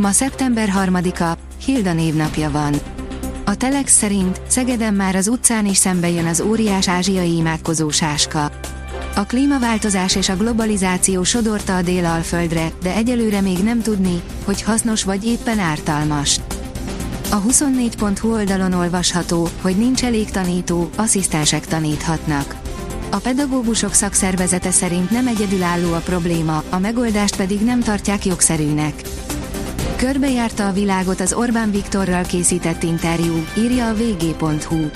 Ma szeptember 3-a, Hilda névnapja van. A Telex szerint Szegeden már az utcán is szembe jön az óriás ázsiai imádkozó sáska. A klímaváltozás és a globalizáció sodorta a délalföldre, de egyelőre még nem tudni, hogy hasznos vagy éppen ártalmas. A 24.hu oldalon olvasható, hogy nincs elég tanító, asszisztensek taníthatnak. A pedagógusok szakszervezete szerint nem egyedülálló a probléma, a megoldást pedig nem tartják jogszerűnek. Körbejárta a világot az Orbán Viktorral készített interjú, írja a vg.hu.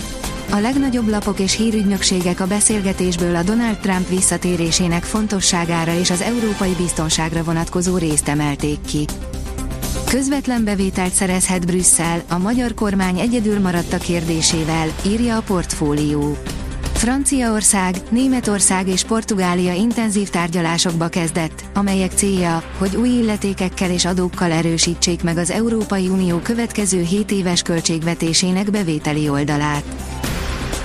A legnagyobb lapok és hírügynökségek a beszélgetésből a Donald Trump visszatérésének fontosságára és az európai biztonságra vonatkozó részt emelték ki. Közvetlen bevételt szerezhet Brüsszel, a magyar kormány egyedül maradt a kérdésével, írja a portfólió. Franciaország, Németország és Portugália intenzív tárgyalásokba kezdett, amelyek célja, hogy új illetékekkel és adókkal erősítsék meg az Európai Unió következő 7 éves költségvetésének bevételi oldalát.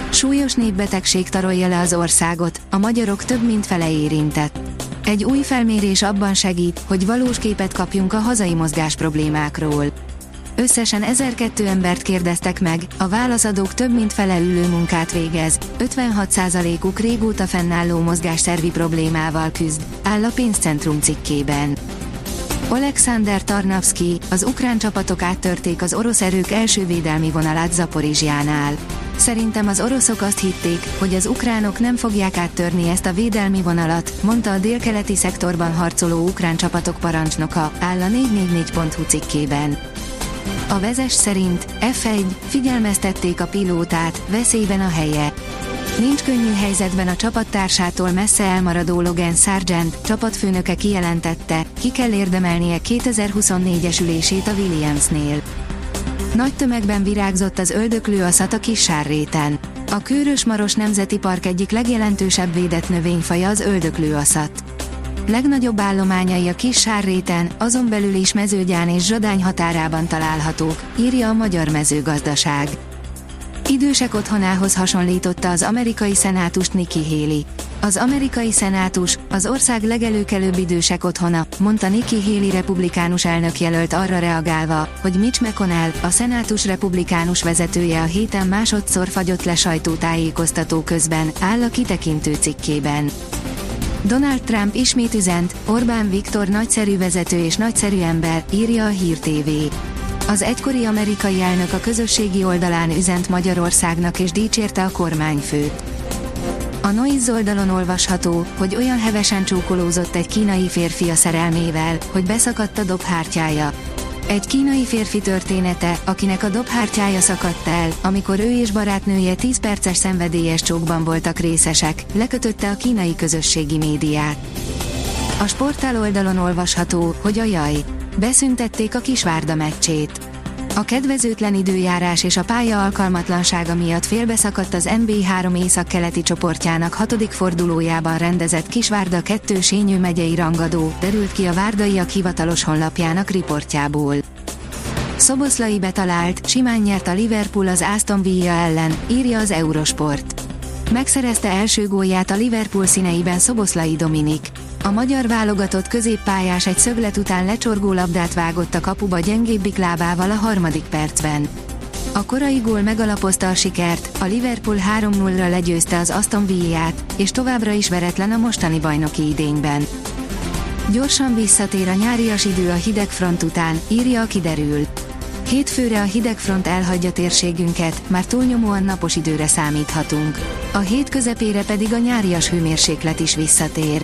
Súlyos népbetegség tarolja le az országot, a magyarok több mint fele érintett. Egy új felmérés abban segít, hogy valós képet kapjunk a hazai mozgás problémákról. Összesen 1002 embert kérdeztek meg, a válaszadók több mint fele ülő munkát végez, 56%-uk régóta fennálló mozgásszervi problémával küzd, áll a pénzcentrum cikkében. Alexander Tarnavsky, az ukrán csapatok áttörték az orosz erők első védelmi vonalát Zaporizsjánál. Szerintem az oroszok azt hitték, hogy az ukránok nem fogják áttörni ezt a védelmi vonalat, mondta a délkeleti szektorban harcoló ukrán csapatok parancsnoka, áll a 444.hu cikkében. A vezes szerint F1 figyelmeztették a pilótát, veszélyben a helye. Nincs könnyű helyzetben a csapattársától messze elmaradó Logan Sargent, csapatfőnöke kijelentette, ki kell érdemelnie 2024-es ülését a Williamsnél. Nagy tömegben virágzott az öldöklő a kis sárréten. A Kőrös Maros Nemzeti Park egyik legjelentősebb védett növényfaja az öldöklő aszat. Legnagyobb állományai a kis sárréten, azon belül is mezőgyán és zsadány határában találhatók, írja a Magyar Mezőgazdaság. Idősek otthonához hasonlította az amerikai szenátust Nikki Haley. Az amerikai szenátus, az ország legelőkelőbb idősek otthona, mondta Nikki Haley republikánus elnök jelölt arra reagálva, hogy Mitch McConnell, a szenátus republikánus vezetője a héten másodszor fagyott le sajtótájékoztató közben, áll a kitekintő cikkében. Donald Trump ismét üzent, Orbán Viktor nagyszerű vezető és nagyszerű ember, írja a Hír TV. Az egykori amerikai elnök a közösségi oldalán üzent Magyarországnak és dicsérte a kormányfőt. A Noiz oldalon olvasható, hogy olyan hevesen csókolózott egy kínai férfi a szerelmével, hogy beszakadt a dobhártyája. Egy kínai férfi története, akinek a dobhártyája szakadt el, amikor ő és barátnője 10 perces szenvedélyes csókban voltak részesek, lekötötte a kínai közösségi médiát. A sportál oldalon olvasható, hogy a jaj, beszüntették a Kisvárda meccsét. A kedvezőtlen időjárás és a pálya alkalmatlansága miatt félbeszakadt az NB3 északkeleti csoportjának hatodik fordulójában rendezett Kisvárda 2 Sényő megyei rangadó, derült ki a várdaiak hivatalos honlapjának riportjából. Szoboszlai betalált, simán nyert a Liverpool az Aston Villa ellen, írja az Eurosport. Megszerezte első gólját a Liverpool színeiben Szoboszlai Dominik. A magyar válogatott középpályás egy szöglet után lecsorgó labdát vágott a kapuba gyengébbik lábával a harmadik percben. A korai gól megalapozta a sikert, a Liverpool 3-0-ra legyőzte az Aston Villát, és továbbra is veretlen a mostani bajnoki idényben. Gyorsan visszatér a nyárias idő a hideg front után, írja a kiderül. Hétfőre a hideg front elhagyja térségünket, már túlnyomóan napos időre számíthatunk. A hét közepére pedig a nyárias hőmérséklet is visszatér.